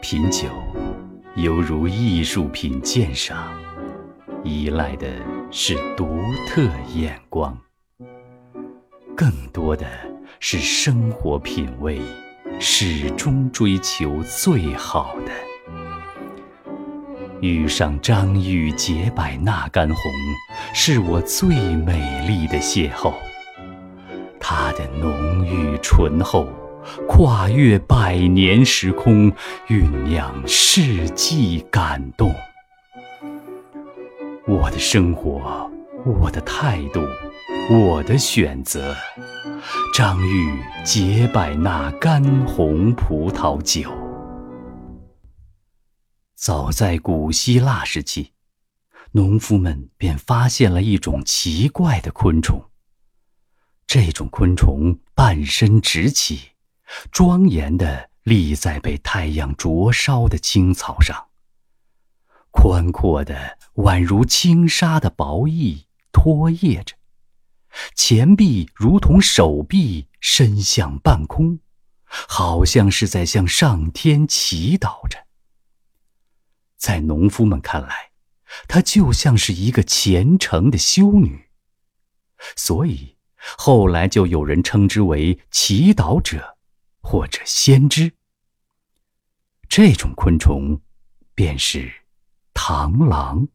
品酒犹如艺术品鉴赏，依赖的是独特眼光，更多的是生活品味，始终追求最好的。遇上张裕洁白那干红，是我最美丽的邂逅。它的浓郁醇厚，跨越百年时空，酝酿世纪感动。我的生活，我的态度，我的选择。张玉洁白那干红葡萄酒。早在古希腊时期，农夫们便发现了一种奇怪的昆虫。这种昆虫半身直起，庄严地立在被太阳灼烧的青草上。宽阔的宛如轻纱的薄翼拖曳着，前臂如同手臂伸向半空，好像是在向上天祈祷着。在农夫们看来，她就像是一个虔诚的修女，所以后来就有人称之为祈祷者，或者先知。这种昆虫，便是螳螂。